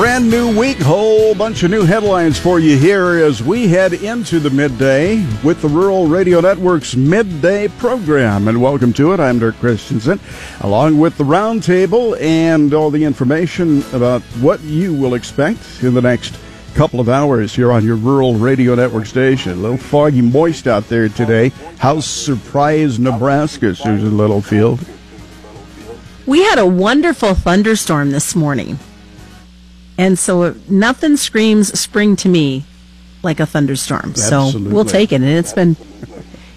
Brand new week, whole bunch of new headlines for you here as we head into the midday with the Rural Radio Network's midday program. And welcome to it. I'm Dirk Christensen, along with the roundtable and all the information about what you will expect in the next couple of hours here on your Rural Radio Network station. A little foggy, moist out there today. How's Surprise, Nebraska, Susan Littlefield? We had a wonderful thunderstorm this morning. And so nothing screams spring to me like a thunderstorm. Absolutely. So we'll take it. And it's been,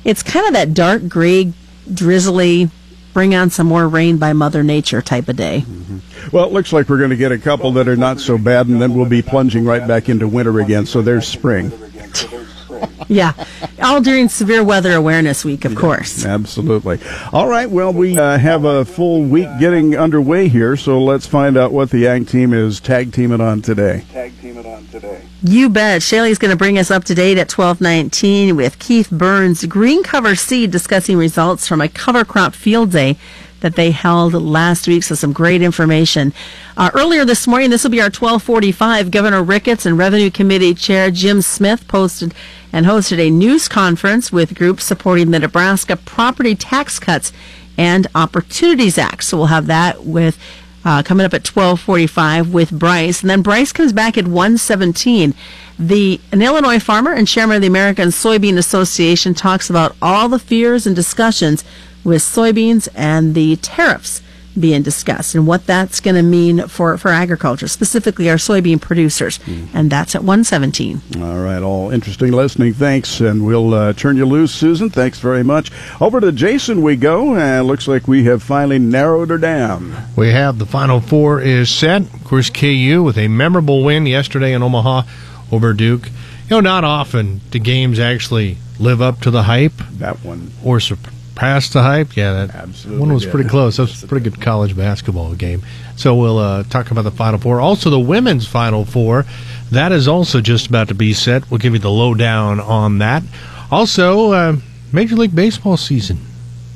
it's kind of that dark gray, drizzly, bring on some more rain by Mother Nature type of day. Mm-hmm. Well, it looks like we're going to get a couple that are not so bad, and then we'll be plunging right back into winter again. So there's spring. yeah, all during Severe Weather Awareness Week, of yeah, course. Absolutely. All right, well, we uh, have a full week getting underway here, so let's find out what the Ag team is tag teaming on today. Tag teaming on today. You bet. Shaley's going to bring us up to date at 1219 with Keith Berns, Green Cover Seed, discussing results from a cover crop field day that they held last week. So some great information. Uh, earlier this morning, this will be our 1245. Governor Ricketts and Revenue Committee Chair Jim Smith posted and hosted a news conference with groups supporting the Nebraska Property Tax Cuts and Opportunities Act. So we'll have that with uh, coming up at 1245 with Bryce. And then Bryce comes back at 1:17. The, an Illinois farmer and chairman of the American Soybean Association talks about all the fears and discussions with soybeans and the tariffs being discussed and what that's going to mean for, for agriculture, specifically our soybean producers. Mm-hmm. And that's at 117. All right, all interesting listening. Thanks. And we'll uh, turn you loose, Susan. Thanks very much. Over to Jason we go. And looks like we have finally narrowed her down. We have the final four is set. Of course, KU with a memorable win yesterday in Omaha over Duke. You know, not often do games actually live up to the hype. That one. Or surprise past the hype. Yeah, that Absolutely one was pretty close. That was a pretty good college basketball game. So we'll uh, talk about the Final Four. Also, the women's Final Four. That is also just about to be set. We'll give you the lowdown on that. Also, uh, Major League Baseball season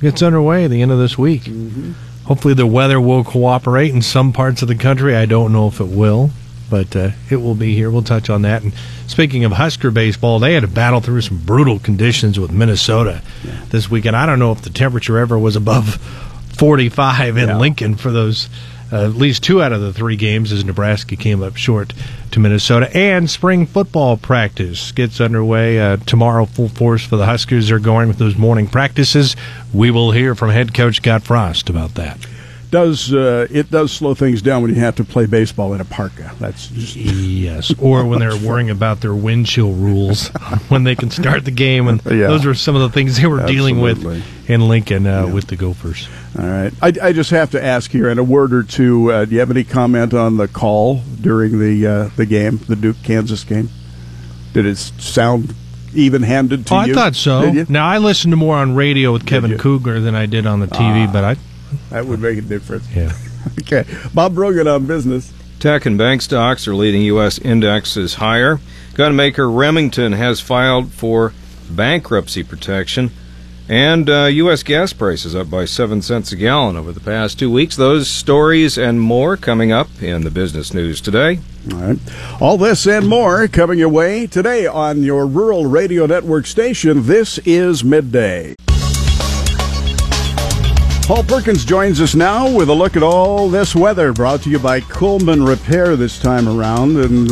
gets underway at the end of this week. Mm-hmm. Hopefully, the weather will cooperate in some parts of the country. I don't know if it will but uh, it will be here. We'll touch on that. And speaking of Husker baseball, they had to battle through some brutal conditions with Minnesota yeah. this weekend. I don't know if the temperature ever was above 45 in yeah. Lincoln for those. Uh, at least two out of the three games as Nebraska came up short to Minnesota. And spring football practice gets underway uh, tomorrow, full force for the Huskers. They're going with those morning practices. We will hear from head coach Scott Frost about that does uh, it does slow things down when you have to play baseball in a parka. That's just yes, or when they're worrying about their wind chill rules when they can start the game, and yeah. those are some of the things they were Absolutely. dealing with in Lincoln uh, yeah. with the Gophers. All right, I, I, just have to ask here in a word or two. Uh, do you have any comment on the call during the uh, the game, the Duke Kansas game? Did it sound even handed to oh, you? I thought so. Now I listened to more on radio with Kevin Kugler than I did on the TV, ah. but I that would make a difference. Yeah. okay. Bob Brogan on business. Tech and bank stocks are leading U.S. indexes higher. Gunmaker Remington has filed for bankruptcy protection. And uh, U.S. gas prices up by 7 cents a gallon over the past two weeks. Those stories and more coming up in the business news today. All right. All this and more coming your way today on your Rural Radio Network station. This is Midday. Paul Perkins joins us now with a look at all this weather brought to you by Coleman Repair this time around. And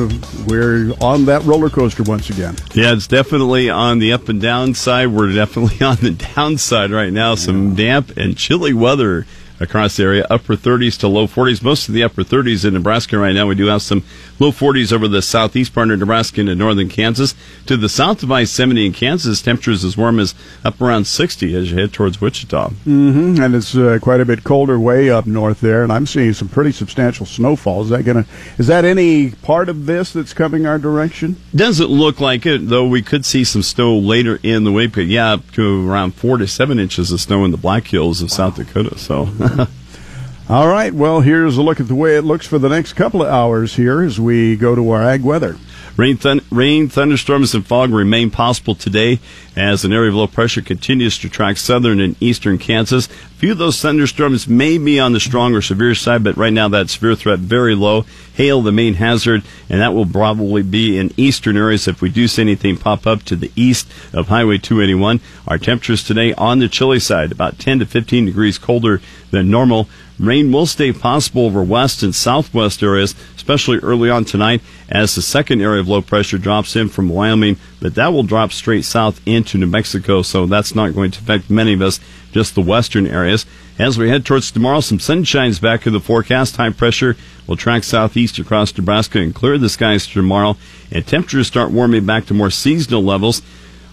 we're on that roller coaster once again. Yeah, it's definitely on the up and down side. We're definitely on the downside right now. Some yeah. damp and chilly weather across the area, upper 30s to low 40s. Most of the upper 30s in Nebraska right now. We do have some low 40s over the southeast part of Nebraska into northern Kansas. To the south of I-70 in Kansas, temperatures as warm as up around 60 as you head towards Wichita. Mm-hmm. And it's uh, quite a bit colder way up north there, and I'm seeing some pretty substantial snowfall. Is that gonna? Is that any part of this that's coming our direction? Doesn't look like it, though. We could see some snow later in the week. But yeah, up to around four to seven inches of snow in the Black Hills of wow. South Dakota. So. All right, well, here's a look at the way it looks for the next couple of hours here as we go to our ag weather. Rain, thun- rain, thunderstorms, and fog remain possible today as an area of low pressure continues to track southern and eastern Kansas. A few of those thunderstorms may be on the strong or severe side, but right now that severe threat very low. Hail, the main hazard, and that will probably be in eastern areas if we do see anything pop up to the east of Highway 281. Our temperatures today on the chilly side, about 10 to 15 degrees colder than normal. Rain will stay possible over west and southwest areas, especially early on tonight as the second area of low pressure drops in from Wyoming, but that will drop straight south into New Mexico, so that's not going to affect many of us, just the western areas. As we head towards tomorrow, some sunshine's back in the forecast. High pressure will track southeast across Nebraska and clear the skies tomorrow, and temperatures start warming back to more seasonal levels.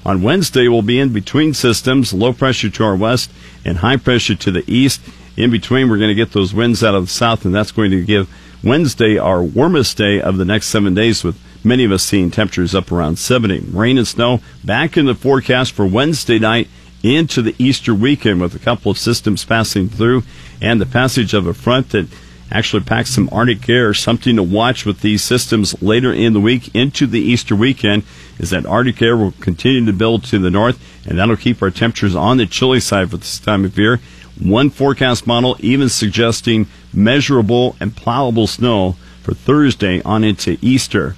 On Wednesday, we'll be in between systems, low pressure to our west and high pressure to the east. In between, we're going to get those winds out of the south, and that's going to give Wednesday our warmest day of the next seven days, with many of us seeing temperatures up around 70. Rain and snow back in the forecast for Wednesday night into the Easter weekend, with a couple of systems passing through and the passage of a front that actually packs some Arctic air. Something to watch with these systems later in the week into the Easter weekend is that Arctic air will continue to build to the north, and that'll keep our temperatures on the chilly side for this time of year. One forecast model even suggesting measurable and plowable snow for Thursday on into Easter.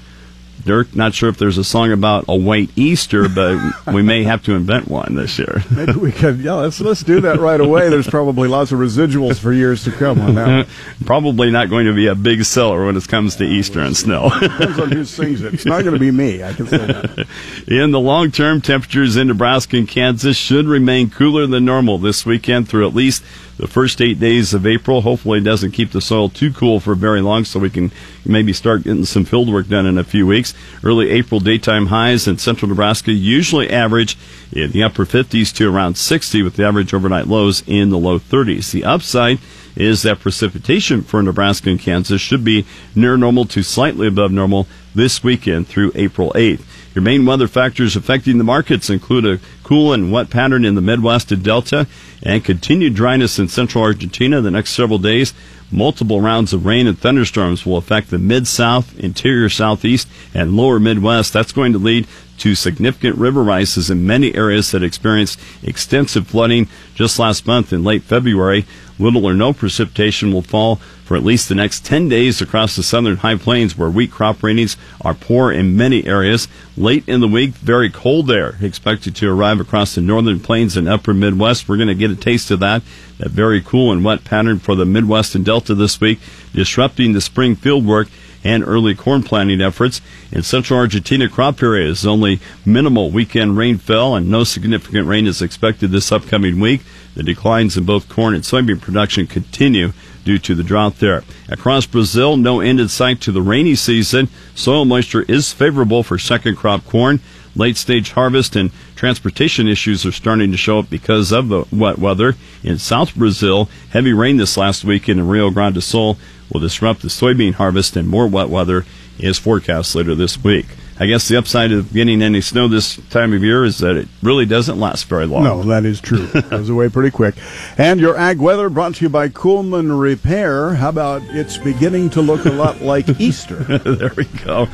Dirk, not sure if there's a song about a white Easter, but we may have to invent one this year. Maybe we could. Yeah, let's let's do that right away. There's probably lots of residuals for years to come on that. probably not going to be a big seller when it comes to Easter and snow. Depends on who sings it. It's not going to be me. I can say that. In the long term, temperatures in Nebraska and Kansas should remain cooler than normal this weekend through at least the first eight days of April. Hopefully, it doesn't keep the soil too cool for very long, so we can maybe start getting some field work done in a few weeks. Early April daytime highs in central Nebraska usually average in the upper 50s to around 60, with the average overnight lows in the low 30s. The upside is that precipitation for Nebraska and Kansas should be near normal to slightly above normal this weekend through April 8th. Your main weather factors affecting the markets include a cool and wet pattern in the Midwest and Delta and continued dryness in central Argentina the next several days. Multiple rounds of rain and thunderstorms will affect the mid south, interior southeast, and lower Midwest. That's going to lead to significant river rises in many areas that experienced extensive flooding just last month in late February. Little or no precipitation will fall for at least the next 10 days across the southern high plains where wheat crop ratings are poor in many areas. Late in the week, very cold air expected to arrive across the northern plains and upper Midwest. We're going to get a taste of that. That very cool and wet pattern for the Midwest and Delta this week, disrupting the spring field work and early corn planting efforts. In central Argentina crop areas, only minimal weekend rainfall and no significant rain is expected this upcoming week. The declines in both corn and soybean production continue due to the drought there. Across Brazil, no end in sight to the rainy season. Soil moisture is favorable for second crop corn. Late stage harvest and transportation issues are starting to show up because of the wet weather. In South Brazil, heavy rain this last week in Rio Grande do Sul will disrupt the soybean harvest and more wet weather is forecast later this week. I guess the upside of getting any snow this time of year is that it really doesn't last very long. No, that is true. it goes away pretty quick. And your ag weather brought to you by Coolman Repair. How about it's beginning to look a lot like Easter? there we go.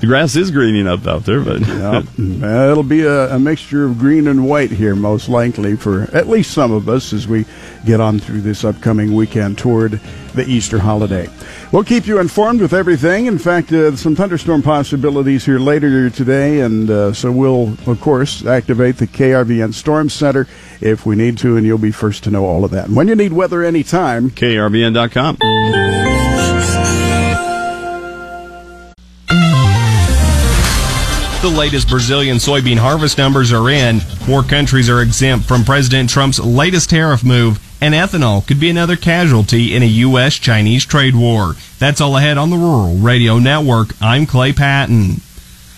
The grass is greening up out there, but yeah, it'll be a, a, mixture of green and white here, most likely, for at least some of us as we get on through this upcoming weekend toward the Easter holiday. We'll keep you informed with everything. In fact, uh, some thunderstorm possibilities here later today, and uh, so we'll, of course, activate the KRVN Storm Center if we need to, and you'll be first to know all of that. And when you need weather anytime, KRVN.com. The latest Brazilian soybean harvest numbers are in. More countries are exempt from President Trump's latest tariff move, and ethanol could be another casualty in a U.S. Chinese trade war. That's all ahead on the Rural Radio Network. I'm Clay Patton.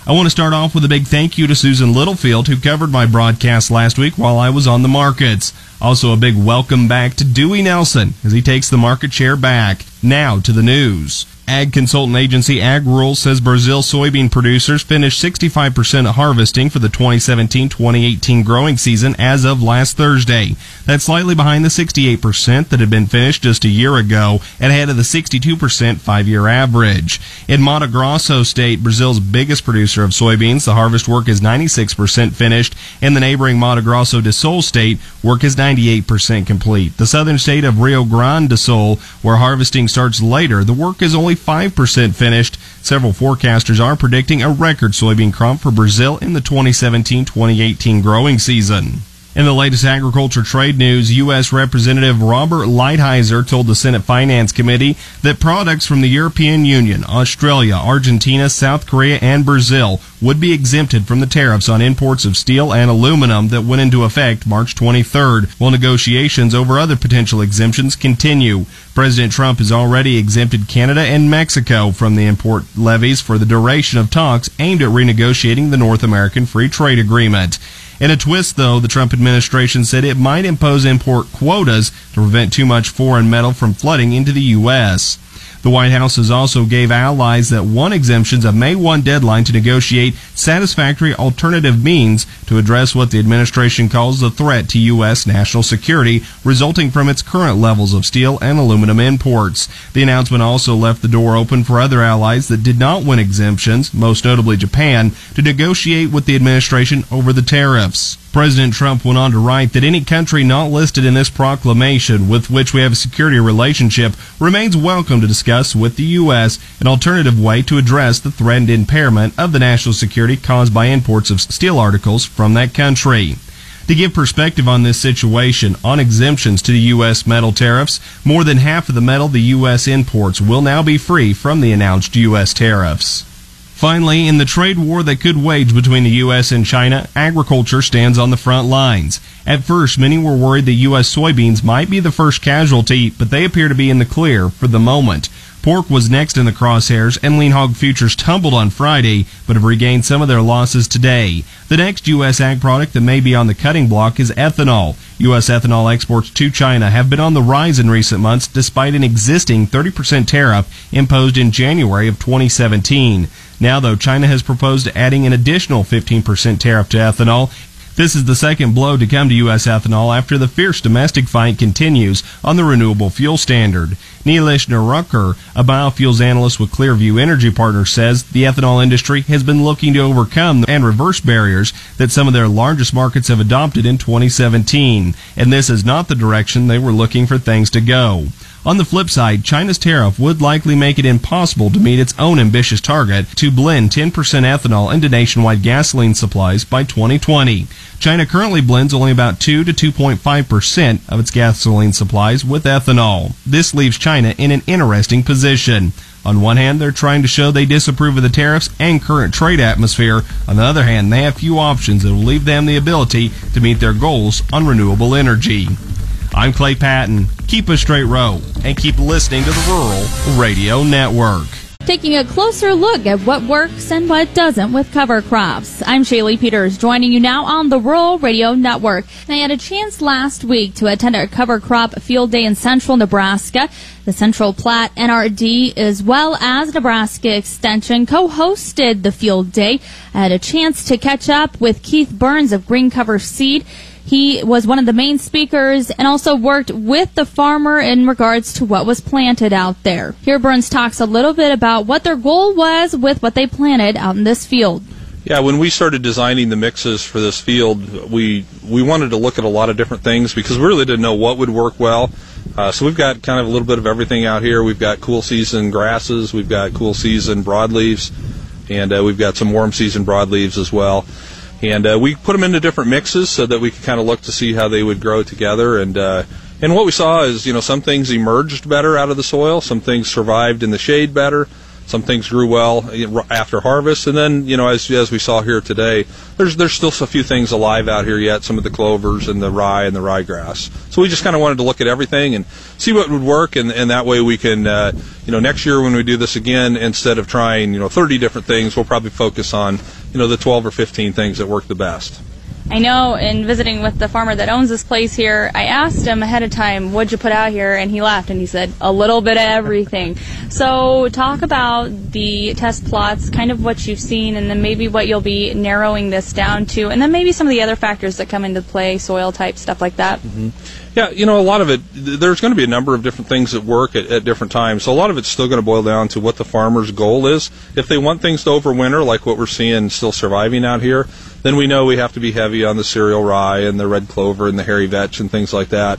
I want to start off with a big thank you to Susan Littlefield, who covered my broadcast last week while I was on the markets. Also, a big welcome back to Dewey Nelson as he takes the market share back. Now to the news. Ag consultant agency AgRural says Brazil soybean producers finished 65% of harvesting for the 2017-2018 growing season as of last Thursday. That's slightly behind the 68% that had been finished just a year ago and ahead of the 62% five-year average. In Mato Grosso state, Brazil's biggest producer of soybeans, the harvest work is 96% finished. In the neighboring Mato Grosso do Sul state, work is 98% complete. The southern state of Rio Grande do Sul, where harvesting starts later, the work is only 5% finished. Several forecasters are predicting a record soybean crop for Brazil in the 2017-2018 growing season. In the latest agriculture trade news, U.S. Representative Robert Lighthizer told the Senate Finance Committee that products from the European Union, Australia, Argentina, South Korea, and Brazil would be exempted from the tariffs on imports of steel and aluminum that went into effect March 23rd, while negotiations over other potential exemptions continue. President Trump has already exempted Canada and Mexico from the import levies for the duration of talks aimed at renegotiating the North American Free Trade Agreement. In a twist, though, the Trump administration said it might impose import quotas to prevent too much foreign metal from flooding into the U.S. The White House has also gave allies that won exemptions a May 1 deadline to negotiate satisfactory alternative means to address what the administration calls the threat to U.S. national security resulting from its current levels of steel and aluminum imports. The announcement also left the door open for other allies that did not win exemptions, most notably Japan, to negotiate with the administration over the tariffs. President Trump went on to write that any country not listed in this proclamation with which we have a security relationship remains welcome to discuss with the U.S. an alternative way to address the threatened impairment of the national security caused by imports of steel articles from that country. To give perspective on this situation, on exemptions to the U.S. metal tariffs, more than half of the metal the U.S. imports will now be free from the announced U.S. tariffs. Finally, in the trade war that could wage between the U.S. and China, agriculture stands on the front lines. At first, many were worried that U.S. soybeans might be the first casualty, but they appear to be in the clear for the moment. Pork was next in the crosshairs, and lean hog futures tumbled on Friday, but have regained some of their losses today. The next U.S. ag product that may be on the cutting block is ethanol. U.S. ethanol exports to China have been on the rise in recent months despite an existing 30% tariff imposed in January of 2017. Now, though, China has proposed adding an additional 15% tariff to ethanol. This is the second blow to come to U.S. ethanol after the fierce domestic fight continues on the renewable fuel standard. Nilesh Narukkar, a biofuels analyst with Clearview Energy Partners, says the ethanol industry has been looking to overcome and reverse barriers that some of their largest markets have adopted in 2017, and this is not the direction they were looking for things to go. On the flip side, China's tariff would likely make it impossible to meet its own ambitious target to blend 10% ethanol into nationwide gasoline supplies by 2020. China currently blends only about 2 to 2.5% of its gasoline supplies with ethanol. This leaves China in an interesting position. On one hand, they're trying to show they disapprove of the tariffs and current trade atmosphere. On the other hand, they have few options that will leave them the ability to meet their goals on renewable energy. I'm Clay Patton. Keep a straight row and keep listening to the Rural Radio Network. Taking a closer look at what works and what doesn't with cover crops. I'm Shaylee Peters, joining you now on the Rural Radio Network. I had a chance last week to attend a cover crop field day in central Nebraska. The Central Platte NRD as well as Nebraska Extension co-hosted the field day. I had a chance to catch up with Keith Berns of Green Cover Seed. He was one of the main speakers and also worked with the farmer in regards to what was planted out there. Here Berns talks a little bit about what their goal was with what they planted out in this field. Yeah, when we started designing the mixes for this field, we we wanted to look at a lot of different things because we really didn't know what would work well. Uh, so we've got kind of a little bit of everything out here. We've got cool season grasses, we've got cool season broadleaves, and uh, we've got some warm season broadleaves as well. And uh, we put them into different mixes so that we could kind of look to see how they would grow together. And uh, and what we saw is, you know, some things emerged better out of the soil, some things survived in the shade better, some things grew well after harvest, and then you know as as we saw here today, there's there's still a few things alive out here yet. Some of the clovers and the rye and the ryegrass. So we just kind of wanted to look at everything and see what would work, and, and that way we can uh, you know next year when we do this again, instead of trying you know 30 different things, we'll probably focus on you know the 12 or 15 things that work the best. I know in visiting with the farmer that owns this place here, I asked him ahead of time, what'd you put out here? And he laughed and he said, a little bit of everything. So talk about the test plots, kind of what you've seen, and then maybe what you'll be narrowing this down to, and then maybe some of the other factors that come into play, soil type, stuff like that. Mm-hmm. Yeah, you know, a lot of it, there's going to be a number of different things that work at, at different times. So a lot of it's still going to boil down to what the farmer's goal is. If they want things to overwinter, like what we're seeing still surviving out here, then we know we have to be heavy on the cereal rye and the red clover and the hairy vetch and things like that.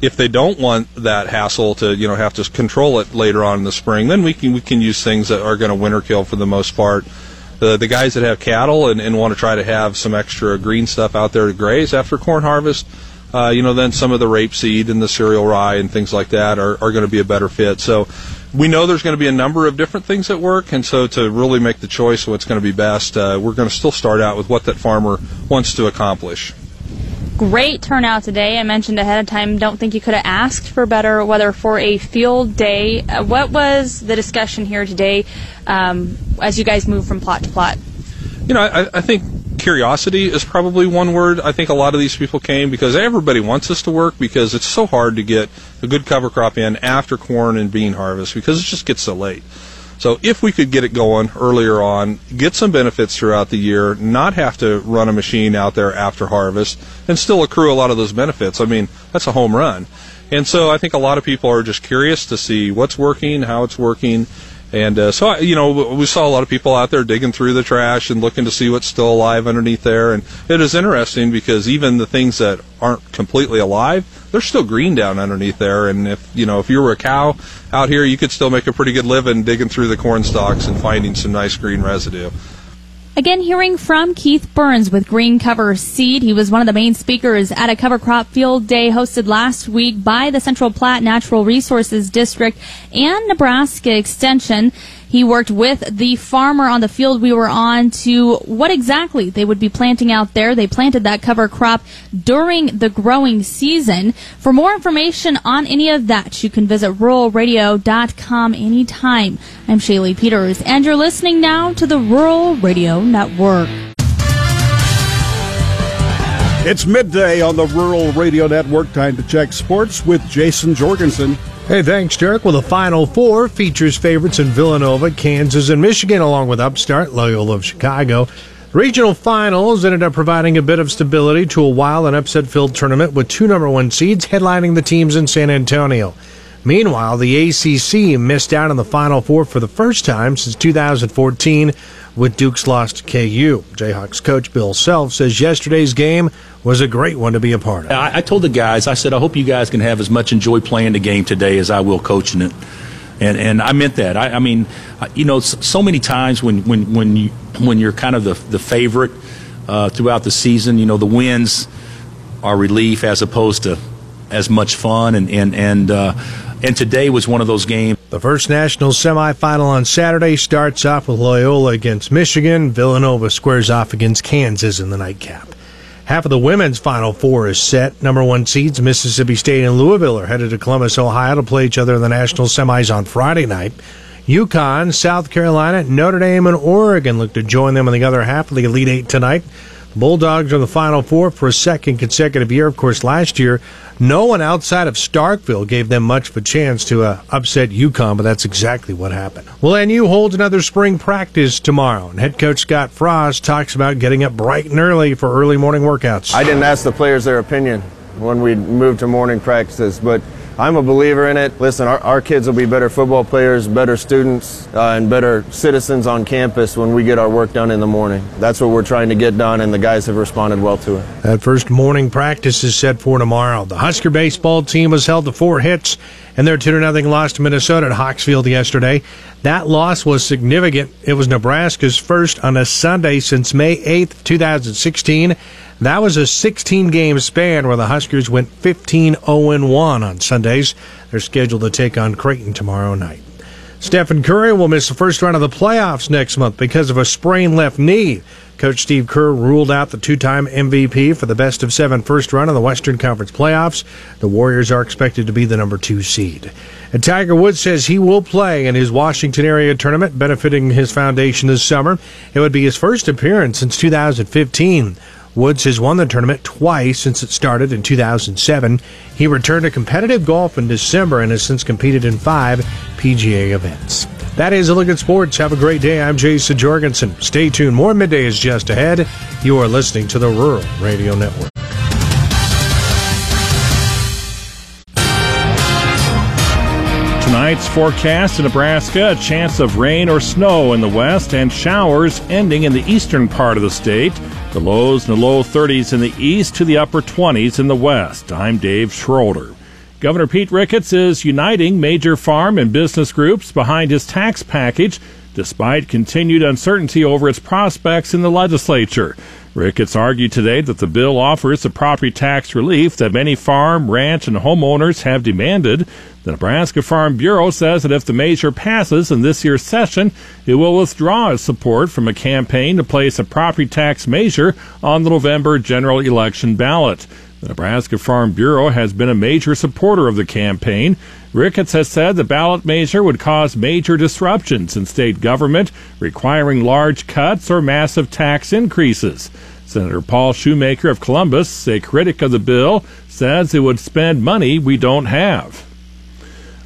If they don't want that hassle to, you know, have to control it later on in the spring, then we can we can use things that are going to winter kill for the most part. The the guys that have cattle and, and want to try to have some extra green stuff out there to graze after corn harvest, uh, you know, then some of the rapeseed and the cereal rye and things like that are, are going to be a better fit. So we know there's going to be a number of different things at work, and so to really make the choice of what's going to be best, uh, we're going to still start out with what that farmer wants to accomplish. Great turnout today. I mentioned ahead of time, don't think you could have asked for better weather for a field day. Uh, what was the discussion here today um, as you guys move from plot to plot? You know, I, I think curiosity is probably one word. I think a lot of these people came because everybody wants us to work because it's so hard to get a good cover crop in after corn and bean harvest because it just gets so late. So if we could get it going earlier on, get some benefits throughout the year, not have to run a machine out there after harvest, and still accrue a lot of those benefits, I mean, that's a home run. And so I think a lot of people are just curious to see what's working, how it's working, and uh, so, you know, we saw a lot of people out there digging through the trash and looking to see what's still alive underneath there. And it is interesting because even the things that aren't completely alive, they're still green down underneath there. And if, you know, if you were a cow out here, you could still make a pretty good living digging through the corn stalks and finding some nice green residue. Again, hearing from Keith Berns with Green Cover Seed. He was one of the main speakers at a cover crop field day hosted last week by the Central Platte Natural Resources District and Nebraska Extension. He worked with the farmer on the field we were on to what exactly they would be planting out there. They planted that cover crop during the growing season. For more information on any of that, you can visit ruralradio.com anytime. I'm Shaylee Peters, and you're listening now to the Rural Radio Network. It's midday on the Rural Radio Network. Time to check sports with Jason Jorgensen. Hey, thanks, Derek. Well, the Final Four features favorites in Villanova, Kansas, and Michigan, along with upstart Loyola of Chicago. Regional finals ended up providing a bit of stability to a wild and upset filled tournament with two number one seeds headlining the teams in San Antonio. Meanwhile, the ACC missed out on the Final Four for the first time since 2014 with Duke's loss to KU. Jayhawks coach Bill Self says yesterday's game was a great one to be a part of. I, I told the guys, I said, I hope you guys can have as much enjoy playing the game today as I will coaching it. And, and I meant that. I, I mean, you know, so many times when, when, when, you, when you're kind of the, the favorite uh, throughout the season, you know, the wins are relief as opposed to as much fun. And, and, and, uh, and today was one of those games. The first national semifinal on Saturday starts off with Loyola against Michigan. Villanova squares off against Kansas in the nightcap. Half of the women's Final Four is set. Number one seeds Mississippi State and Louisville are headed to Columbus, Ohio to play each other in the national semis on Friday night. UConn, South Carolina, Notre Dame, and Oregon look to join them in the other half of the Elite Eight tonight. Bulldogs are the Final Four for a second consecutive year. Of course, last year, no one outside of Starkville gave them much of a chance to uh, upset UConn, but that's exactly what happened. Well, NU holds another spring practice tomorrow, and head coach Scott Frost talks about getting up bright and early for early morning workouts. I didn't ask the players their opinion when we moved to morning practices, but I'm a believer in it. Listen, our, our kids will be better football players, better students, uh, and better citizens on campus when we get our work done in the morning. That's what we're trying to get done, and the guys have responded well to it. That first morning practice is set for tomorrow. The Husker baseball team was held to four hits and their 2 0 loss to Minnesota at Hawks Field yesterday. That loss was significant. It was Nebraska's first on a Sunday since May 8th, 2016. That was a 16 game span where the Huskers went 15 0 1 on Sundays. They're scheduled to take on Creighton tomorrow night. Stephen Curry will miss the first round of the playoffs next month because of a sprained left knee. Coach Steve Kerr ruled out the two time MVP for the best of seven first run of the Western Conference playoffs. The Warriors are expected to be the number two seed. And Tiger Woods says he will play in his Washington area tournament, benefiting his foundation this summer. It would be his first appearance since 2015. Woods has won the tournament twice since it started in 2007. He returned to competitive golf in December and has since competed in five PGA events. That is a look at sports. Have a great day. I'm Jason Jorgensen. Stay tuned. More midday is just ahead. You are listening to the Rural Radio Network. Tonight's forecast in Nebraska a chance of rain or snow in the west and showers ending in the eastern part of the state. The lows in the low 30s in the east to the upper 20s in the west. I'm Dave Schroeder. Governor Pete Ricketts is uniting major farm and business groups behind his tax package despite continued uncertainty over its prospects in the legislature. Ricketts argued today that the bill offers the property tax relief that many farm, ranch, and homeowners have demanded. The Nebraska Farm Bureau says that if the measure passes in this year's session, it will withdraw its support from a campaign to place a property tax measure on the November general election ballot. The Nebraska Farm Bureau has been a major supporter of the campaign. Ricketts has said the ballot measure would cause major disruptions in state government, requiring large cuts or massive tax increases. Senator Paul Schumacher of Columbus, a critic of the bill, says it would spend money we don't have.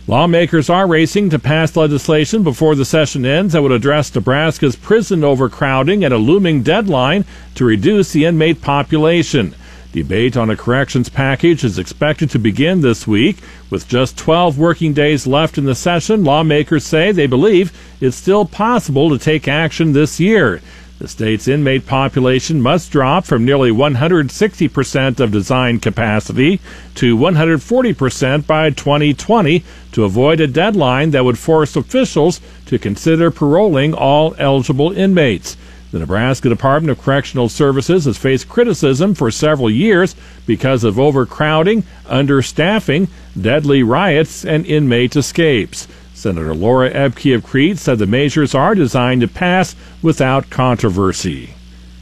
Lawmakers are racing to pass legislation before the session ends that would address Nebraska's prison overcrowding and a looming deadline to reduce the inmate population. Debate on a corrections package is expected to begin this week. With just 12 working days left in the session, lawmakers say they believe it's still possible to take action this year. The state's inmate population must drop from nearly 160% of design capacity to 140% by 2020 to avoid a deadline that would force officials to consider paroling all eligible inmates. The Nebraska Department of Correctional Services has faced criticism for several years because of overcrowding, understaffing, deadly riots, and inmate escapes. Senator Laura Ebke of Crete said the measures are designed to pass without controversy.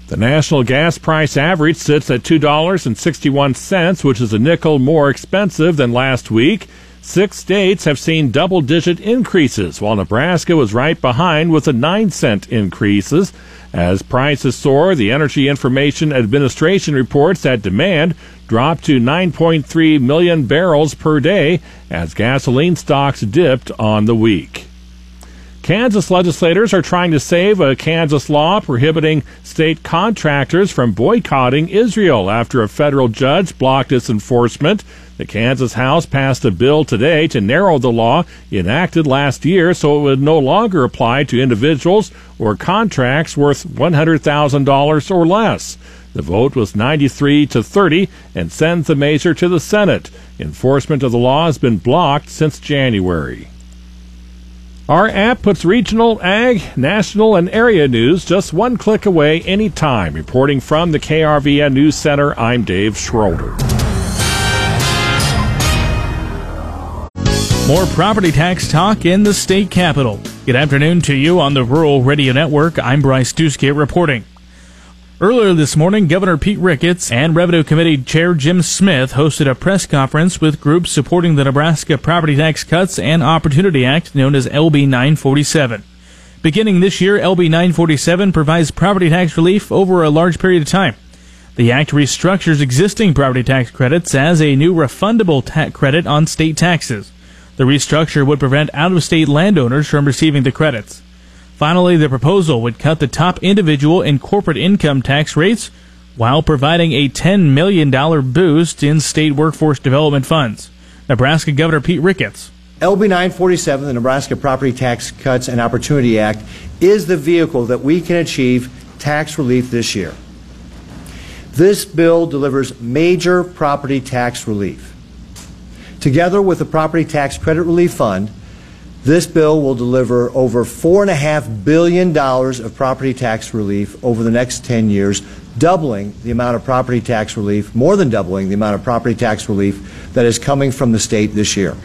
The national gas price average sits at $2.61, which is a nickel more expensive than last week. Six states have seen double digit increases, while Nebraska was right behind with a 9 cent increases. As prices soar, the Energy Information Administration reports that demand dropped to 9.3 million barrels per day as gasoline stocks dipped on the week. Kansas legislators are trying to save a Kansas law prohibiting state contractors from boycotting Israel after a federal judge blocked its enforcement. The Kansas House passed a bill today to narrow the law enacted last year so it would no longer apply to individuals or contracts worth $100,000 or less. The vote was 93 to 30 and sends the measure to the Senate. Enforcement of the law has been blocked since January. Our app puts regional, ag, national, and area news just one click away anytime. Reporting from the KRVN News Center, I'm Dave Schroeder. More property tax talk in the state capital. Good afternoon to you on the Rural Radio Network. I'm Bryce Doeschot reporting. Earlier this morning, Governor Pete Ricketts and Revenue Committee Chair Jim Smith hosted a press conference with groups supporting the Nebraska Property Tax Cuts and Opportunity Act known as LB 947. Beginning this year, LB 947 provides property tax relief over a large period of time. The act restructures existing property tax credits as a new refundable credit on state taxes. The restructure would prevent out of state landowners from receiving the credits. Finally, the proposal would cut the top individual and corporate income tax rates while providing a $10 million boost in state workforce development funds. Nebraska Governor Pete Ricketts. LB 947, the Nebraska Property Tax Cuts and Opportunity Act, is the vehicle that we can achieve tax relief this year. This bill delivers major property tax relief. Together with the Property Tax Credit Relief Fund, this bill will deliver over $4.5 billion of property tax relief over the next 10 years, doubling the amount of property tax relief, more than doubling the amount of property tax relief that is coming from the state this year.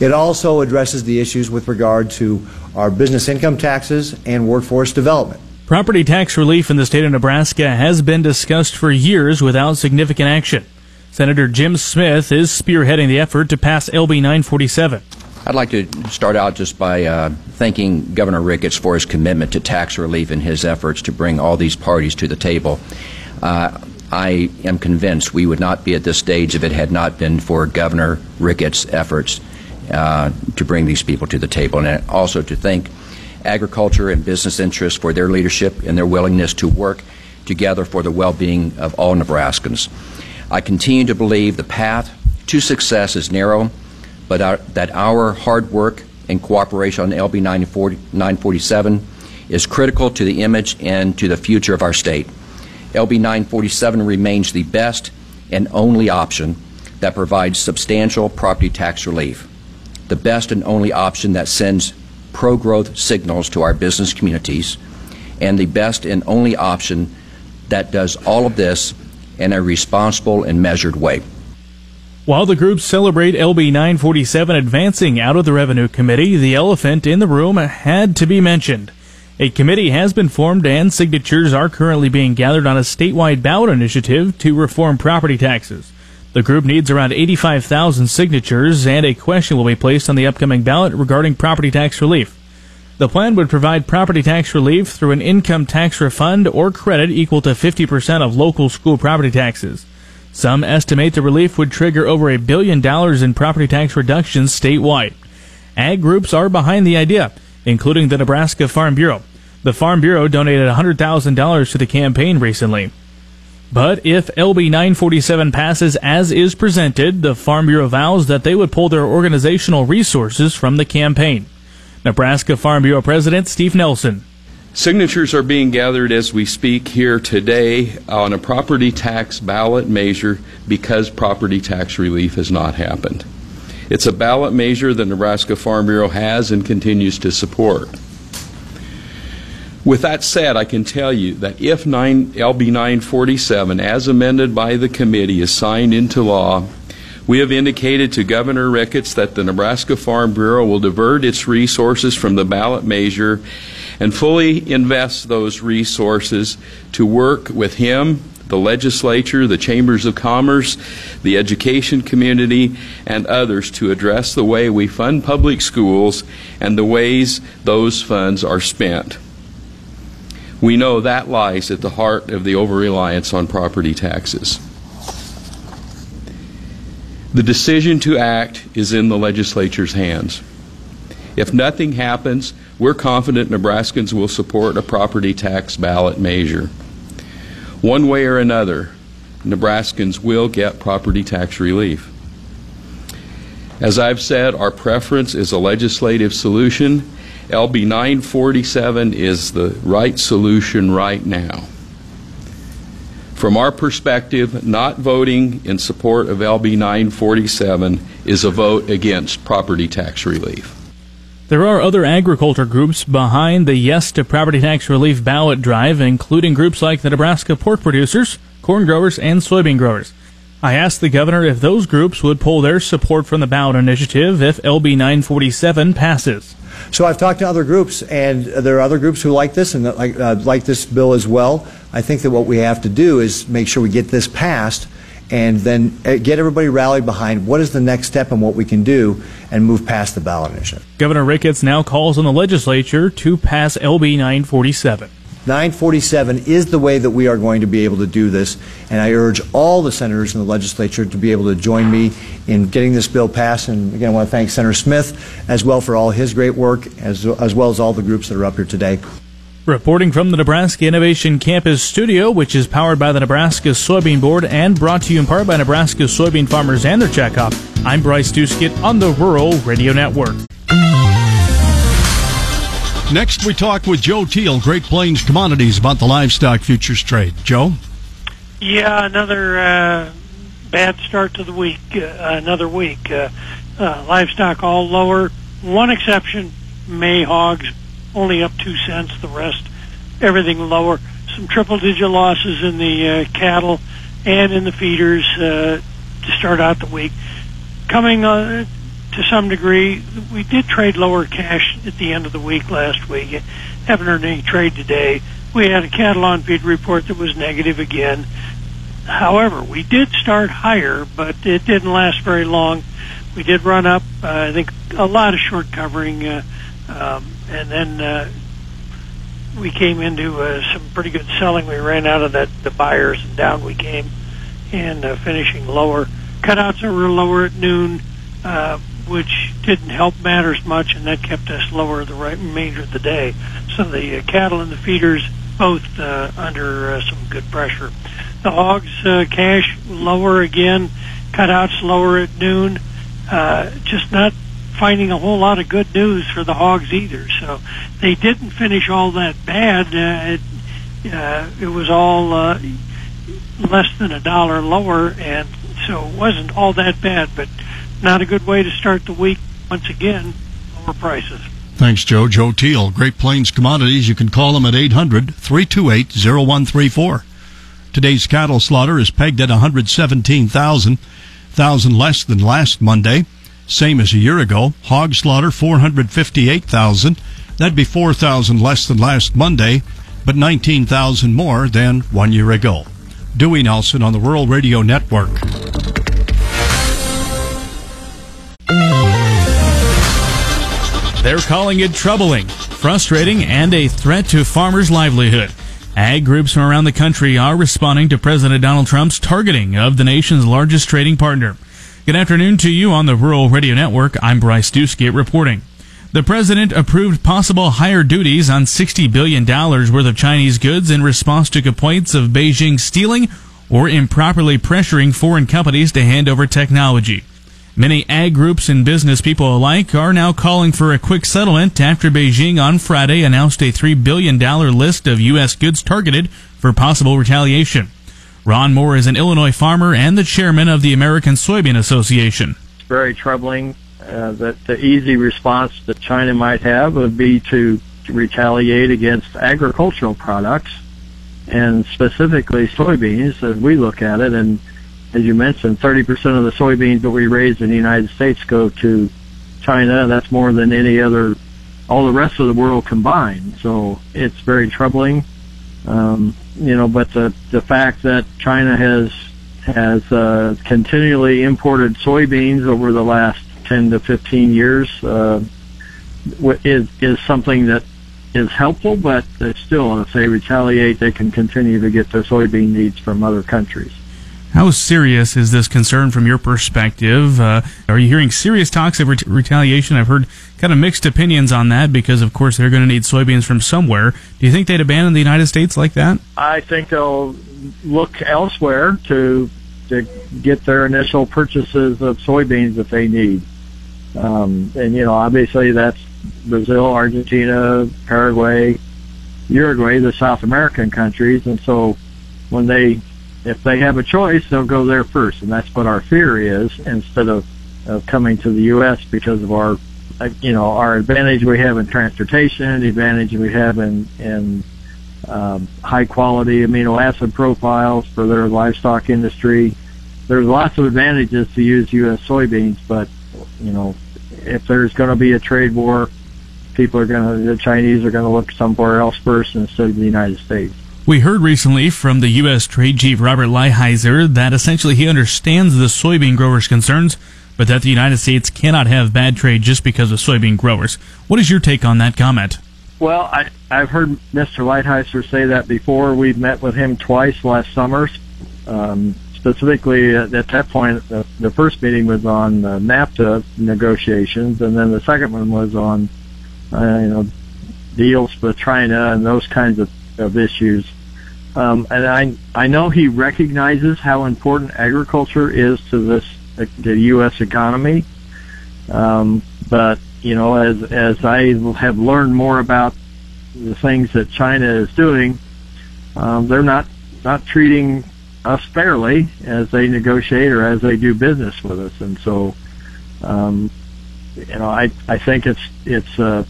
It also addresses the issues with regard to our business income taxes and workforce development. Property tax relief in the state of Nebraska has been discussed for years without significant action. Senator Jim Smith is spearheading the effort to pass LB 947. I'd like to start out just by uh, thanking Governor Ricketts for his commitment to tax relief and his efforts to bring all these parties to the table. Uh, I am convinced we would not be at this stage if it had not been for Governor Ricketts' efforts uh, to bring these people to the table, and also to thank agriculture and business interests for their leadership and their willingness to work together for the well-being of all Nebraskans. I continue to believe the path to success is narrow, but our, that our hard work and cooperation on LB 947 is critical to the image and to the future of our state. LB 947 remains the best and only option that provides substantial property tax relief, the best and only option that sends pro growth signals to our business communities, and the best and only option that does all of this in a responsible and measured way. While the groups celebrate LB 947 advancing out of the Revenue Committee, the elephant in the room had to be mentioned. A committee has been formed and signatures are currently being gathered on a statewide ballot initiative to reform property taxes. The group needs around 85,000 signatures and a question will be placed on the upcoming ballot regarding property tax relief. The plan would provide property tax relief through an income tax refund or credit equal to 50% of local school property taxes. Some estimate the relief would trigger over a billion dollars in property tax reductions statewide. Ag groups are behind the idea, including the Nebraska Farm Bureau. The Farm Bureau donated $100,000 to the campaign recently. But if LB 947 passes as is presented, the Farm Bureau vows that they would pull their organizational resources from the campaign. Nebraska Farm Bureau President Steve Nelson. Signatures are being gathered as we speak here today on a property tax ballot measure because property tax relief has not happened. It's a ballot measure the Nebraska Farm Bureau has and continues to support. With that said, I can tell you that if 9, LB 947, as amended by the committee, is signed into law, we have indicated to Governor Ricketts that the Nebraska Farm Bureau will divert its resources from the ballot measure and fully invest those resources to work with him, the legislature, the chambers of commerce, the education community, and others to address the way we fund public schools and the ways those funds are spent. We know that lies at the heart of the over-reliance on property taxes. The decision to act is in the legislature's hands. If nothing happens, we're confident Nebraskans will support a property tax ballot measure. One way or another, Nebraskans will get property tax relief. As I've said, our preference is a legislative solution LB 947 is the right solution right now. From our perspective, not voting in support of LB 947 is a vote against property tax relief. There are other agriculture groups behind the Yes to Property Tax Relief ballot drive, including groups like the Nebraska Pork Producers, Corn Growers, and Soybean Growers. I asked the governor if those groups would pull their support from the ballot initiative if LB 947 passes. So I've talked to other groups, and there are other groups who like this and like, uh, like this bill as well. I think that what we have to do is make sure we get this passed and then uh, get everybody rallied behind what is the next step and what we can do and move past the ballot initiative. Governor Ricketts now calls on the legislature to pass LB 947. 947 is the way that we are going to be able to do this, and I urge all the senators in the legislature to be able to join me in getting this bill passed. And again, I want to thank Senator Smith as well for all his great work, as, as well as all the groups that are up here today. Reporting from the Nebraska Innovation Campus studio, which is powered by the Nebraska Soybean Board and brought to you in part by Nebraska soybean farmers and their checkoff, I'm Bryce Doeschot on the Rural Radio Network. Next, we talk with Joe Teal, Great Plains Commodities, about the livestock futures trade. Joe? Yeah, another uh, bad start to the week. Uh, another week. Uh, uh, livestock all lower. One exception, May hogs, only up two cents. The rest, everything lower. Some triple-digit losses in the uh, cattle and in the feeders uh, to start out the week. Coming to some degree, we did trade lower cash at the end of the week last week. Haven't heard any trade today. We had a cattle on feed report that was negative again. However, we did start higher, but it didn't last very long. We did run up, uh, I think, a lot of short covering, uh, um, and then uh, we came into uh, some pretty good selling. We ran out of that the buyers, and down we came, and uh, finishing lower. Cutouts were lower at noon, uh, which didn't help matters much, and that kept us lower the remainder of the day. So the uh, cattle and the feeders both uh, under uh, some good pressure. The hogs uh, cash lower again, cutouts lower at noon. Uh, just not finding a whole lot of good news for the hogs either. So they didn't finish all that bad. Uh, it, uh, it was all uh, less than a dollar lower, and so it wasn't all that bad, but not a good way to start the week. Once again, lower prices. Thanks, Joe. Joe Teal, Great Plains Commodities. You can call them at 800 328 0134. Today's cattle slaughter is pegged at 117,000, thousand less than last Monday. Same as a year ago. Hog slaughter 458,000. That'd be 4,000 less than last Monday, but 19,000 more than one year ago. Dewey Nelson on the Rural Radio Network. They're calling it troubling, frustrating, and a threat to farmers' livelihood. Ag groups from around the country are responding to President Donald Trump's targeting of the nation's largest trading partner. Good afternoon to you on the Rural Radio Network. I'm Bryce Doeschot reporting. The president approved possible higher duties on $60 billion worth of Chinese goods in response to complaints of Beijing stealing or improperly pressuring foreign companies to hand over technology. Many ag groups and business people alike are now calling for a quick settlement after Beijing on Friday announced a $3 billion list of U.S. goods targeted for possible retaliation. Ron Moore is an Illinois farmer and the chairman of the American Soybean Association. Very troubling uh, that the easy response that China might have would be to, to retaliate against agricultural products and specifically soybeans as we look at it and as you mentioned, 30% of the soybeans that we raise in the United States go to China. That's more than any other, all the rest of the world combined. So it's very troubling. Um, you know, but the the fact that China has has uh, continually imported soybeans over the last 10 to 15 years uh, is is something that is helpful, but still, if they retaliate, they can continue to get their soybean needs from other countries. How serious is this concern from your perspective? Uh, are you hearing serious talks of ret- retaliation? I've heard kind of mixed opinions on that because, of course, they're going to need soybeans from somewhere. Do you think they'd abandon the United States like that? I think they'll look elsewhere to to get their initial purchases of soybeans that they need. Um, and you know, obviously, that's Brazil, Argentina, Paraguay, Uruguay, the South American countries, and so when they if they have a choice, they'll go there first, and that's what our fear is. Instead of, of coming to the U.S. because of our, uh, you know, our advantage we have in transportation, the advantage we have in in um, high quality amino acid profiles for their livestock industry. There's lots of advantages to use U.S. soybeans, but you know, if there's going to be a trade war, people are going to, the Chinese are going to look somewhere else first instead of the United States. We heard recently from the U.S. Trade Chief Robert Lighthizer that essentially he understands the soybean growers' concerns, but that the United States cannot have bad trade just because of soybean growers. What is your take on that comment? Well, I, I've heard Mr. Lighthizer say that before. We've met with him twice last summer. Um, specifically, at, at that point, the, the first meeting was on uh, NAFTA negotiations, and then the second one was on, uh, you know, deals with China and those kinds of, of issues. Um, and I I know he recognizes how important agriculture is to this the U.S. economy. Um, but you know, as as I have learned more about the things that China is doing, um, they're not not treating us fairly as they negotiate or as they do business with us, and so um, you know, I I think it's it's uh,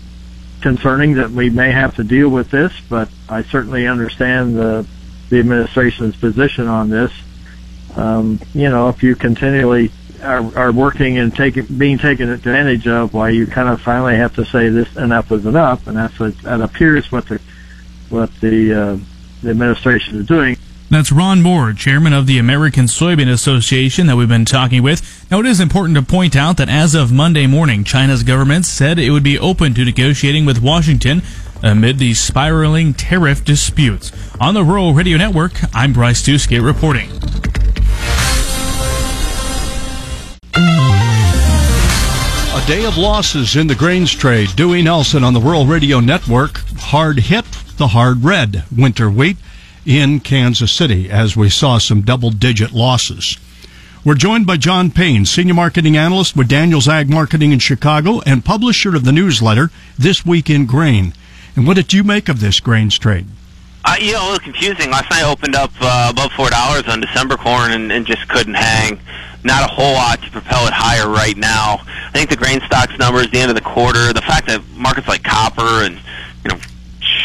concerning that we may have to deal with this, but I certainly understand the the administration's position on this. Um, you know, if you continually are, are working and taking being taken advantage of, why you kind of finally have to say this enough is enough, and that's what that appears what the what the uh, the administration is doing. That's Ron Moore, chairman of the American Soybean Association that we've been talking with. Now, it is important to point out that as of Monday morning, China's government said it would be open to negotiating with Washington amid the spiraling tariff disputes. On the Rural Radio Network, I'm Bryce Doeschot reporting. A day of losses in the grains trade. Dewey Nelson on the Rural Radio Network. Hard hit the hard red winter wheat in Kansas City as we saw some double digit losses. We're joined by John Payne, Senior Marketing Analyst with Daniels Ag Marketing in Chicago and publisher of the newsletter This Week in Grain. And what did you make of this grains trade? Uh, you know, a little confusing. Last night I opened up uh, above four dollars on December corn and, and just couldn't hang not a whole lot to propel it higher right now. I think the grain stocks numbers, the end of the quarter, the fact that markets like copper and you know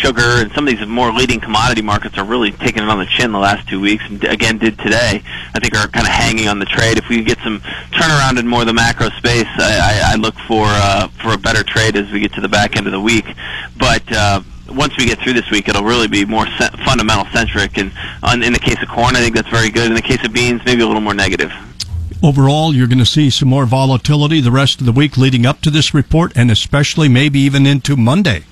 sugar and some of these more leading commodity markets are really taking it on the chin the last two weeks, and again did today. I think are kind of hanging on the trade. If we get some turnaround in more of the macro space, I, I, I look for uh, for a better trade as we get to the back end of the week. But uh, once we get through this week, it'll really be more se- fundamental centric. And on, in the case of corn, I think that's very good. In the case of beans, maybe a little more negative overall, you're going to see some more volatility the rest of the week leading up to this report, and especially maybe even into Monday.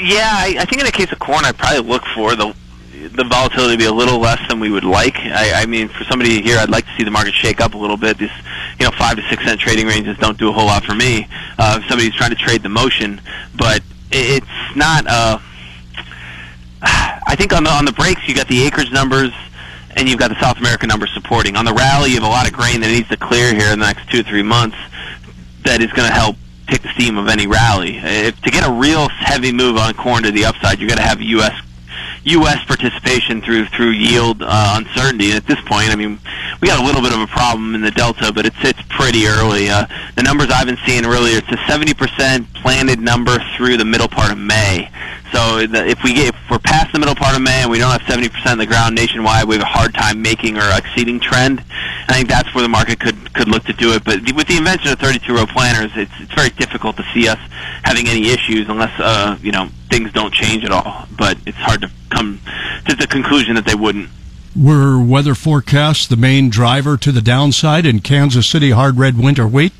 Yeah, I, I think in the case of corn, I'd probably look for the the volatility to be a little less than we would like. I, I mean, for somebody here, I'd like to see the market shake up a little bit. This, you know, five to six cent trading ranges don't do a whole lot for me. Uh, if somebody's trying to trade the motion, but it's not. Uh, I think on the on the breaks, you got the acres numbers and you've got the South American numbers supporting. On the rally, you have a lot of grain that needs to clear here in the next two or three months that is going to help take the steam of any rally. If, to get a real heavy move on corn to the upside, you've got to have U.S. U.S. participation through through yield uh, uncertainty. And at this point, I mean, we got a little bit of a problem in the delta, but it's it's pretty early. Uh, the numbers I've been seeing really, it's a 70% planted number through the middle part of May. So the, if we get, if we're past the middle part of May and we don't have 70% of the ground nationwide, we have a hard time making or exceeding trend. I think that's where the market could could look to do it. But with the invention of 32 row planters, it's it's very difficult to see us having any issues unless uh, you know things don't change at all. But it's hard to come to the conclusion that they wouldn't. Were weather forecasts the main driver to the downside in Kansas City hard red winter wheat?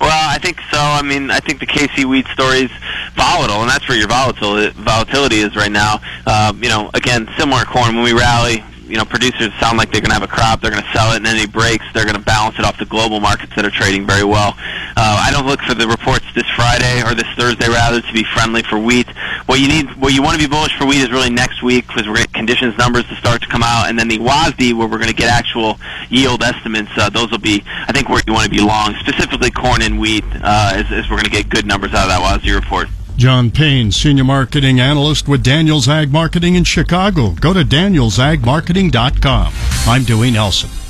Well, I think so. I mean, I think the KC wheat story is volatile, and that's where your volatility volatility is right now. Uh, you know, again, similar corn when we rally, you know, producers sound like they're going to have a crop, they're going to sell it, and then any breaks, they're going to balance it off the global markets that are trading very well. Uh, I don't look for the reports this Friday or this Thursday rather to be friendly for wheat. What you need, what you want to be bullish for wheat is really next week because we're going to conditions numbers to start to come out, and then the WASDE where we're going to get actual yield estimates. Uh, those will be, I think, where you want to be long, specifically corn and wheat, uh, as, as we're going to get good numbers out of that WASDE report. John Payne, Senior Marketing Analyst with Daniels Ag Marketing in Chicago. Go to danielsagmarketing.com. I'm Dewey Nelson.